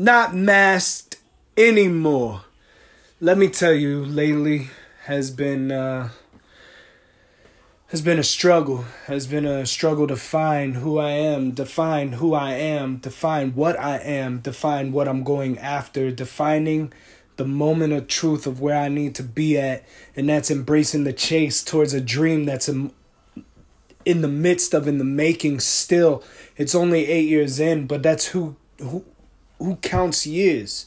not masked anymore. Let me tell you, lately has been uh, has been a struggle. Has been a struggle to find who I am, define who I am, define what I am, define what I'm going after, defining the moment of truth of where I need to be at, and that's embracing the chase towards a dream that's in, the midst of in the making still. It's only 8 years in, but that's who who who counts years.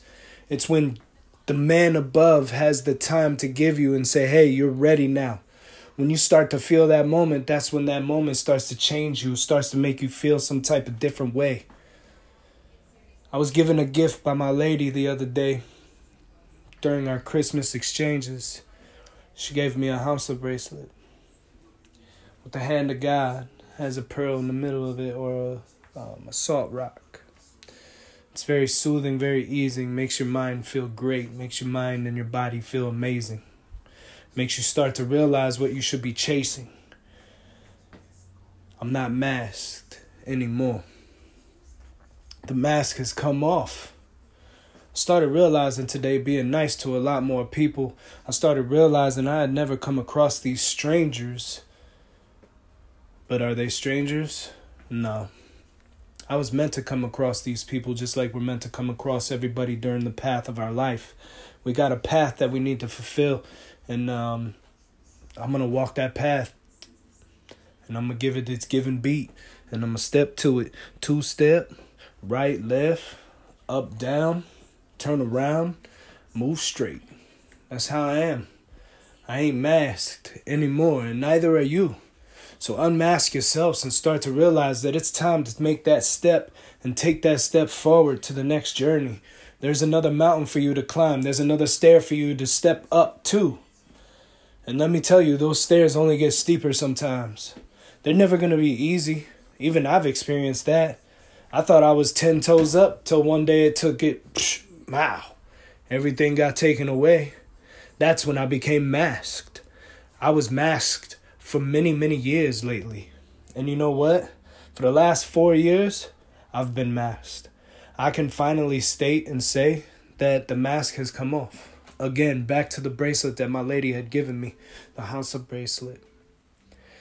It's when the man above has the time to give you and say, "Hey, you're ready now." When you start to feel that moment, that's when that moment starts to change you, starts to make you feel some type of different way. I was given a gift by my lady the other day during our Christmas exchanges. She gave me a Hamsa bracelet with the hand of God has a pearl in the middle of it or a, um, a salt rock. It's very soothing, very easing, makes your mind feel great, makes your mind and your body feel amazing, makes you start to realize what you should be chasing. I'm not masked anymore. The mask has come off. I started realizing today being nice to a lot more people. I started realizing I had never come across these strangers. But are they strangers? No. I was meant to come across these people just like we're meant to come across everybody during the path of our life. We got a path that we need to fulfill, and um, I'm gonna walk that path, and I'm gonna give it its given beat, and I'm gonna step to it, two step, right, left, up, down, turn around, move straight. That's how I am. I ain't masked anymore, and neither are you. So unmask yourselves and start to realize that it's time to make that step and take that step forward to the next journey. There's another mountain for you to climb, there's another stair for you to step up to. And let me tell you, those stairs only get steeper sometimes. They're never going to be easy. Even I've experienced that. I thought I was 10 toes up till one day it took it. Psh, wow. Everything got taken away. That's when I became masked. I was masked for many, many years lately. And you know what? For the last four years, I've been masked. I can finally state and say that the mask has come off. Again, back to the bracelet that my lady had given me, the Hamsa bracelet.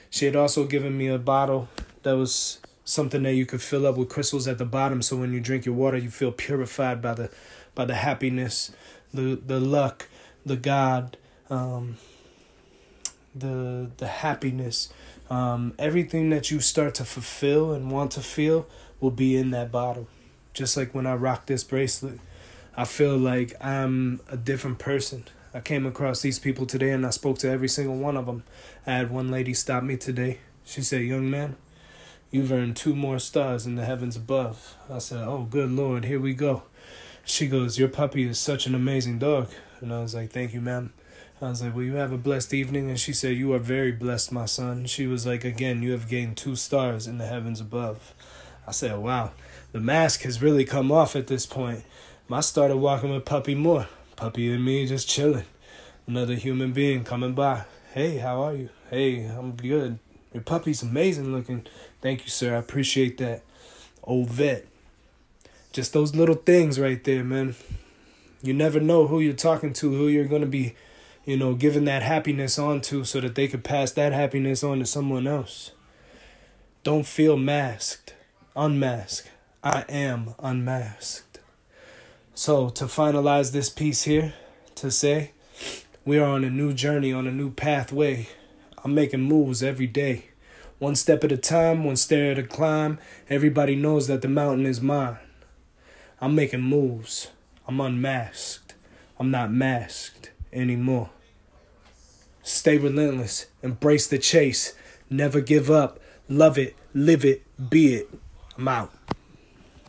She had also given me a bottle that was something that you could fill up with crystals at the bottom so when you drink your water you feel purified by the by the happiness, the the luck, the God, um, the the happiness, um, everything that you start to fulfill and want to feel will be in that bottle. Just like when I rock this bracelet, I feel like I'm a different person. I came across these people today and I spoke to every single one of them. I had one lady stop me today. She said, Young man, you've earned two more stars in the heavens above. I said, Oh, good Lord, here we go. She goes, Your puppy is such an amazing dog. And I was like, Thank you, ma'am. I was like, Well, you have a blessed evening. And she said, You are very blessed, my son. She was like, Again, you have gained two stars in the heavens above. I said, Wow, the mask has really come off at this point. I started walking with Puppy more. Puppy and me just chilling. Another human being coming by. Hey, how are you? Hey, I'm good. Your puppy's amazing looking. Thank you, sir. I appreciate that. Old vet. Just those little things right there, man. You never know who you're talking to, who you're going to be you know, giving that happiness on to so that they could pass that happiness on to someone else. Don't feel masked. Unmask. I am unmasked. So, to finalize this piece here, to say, we are on a new journey, on a new pathway. I'm making moves every day. One step at a time, one stair at a climb. Everybody knows that the mountain is mine. I'm making moves. I'm unmasked. I'm not masked anymore. Stay relentless, embrace the chase, never give up, love it, live it, be it. I'm out.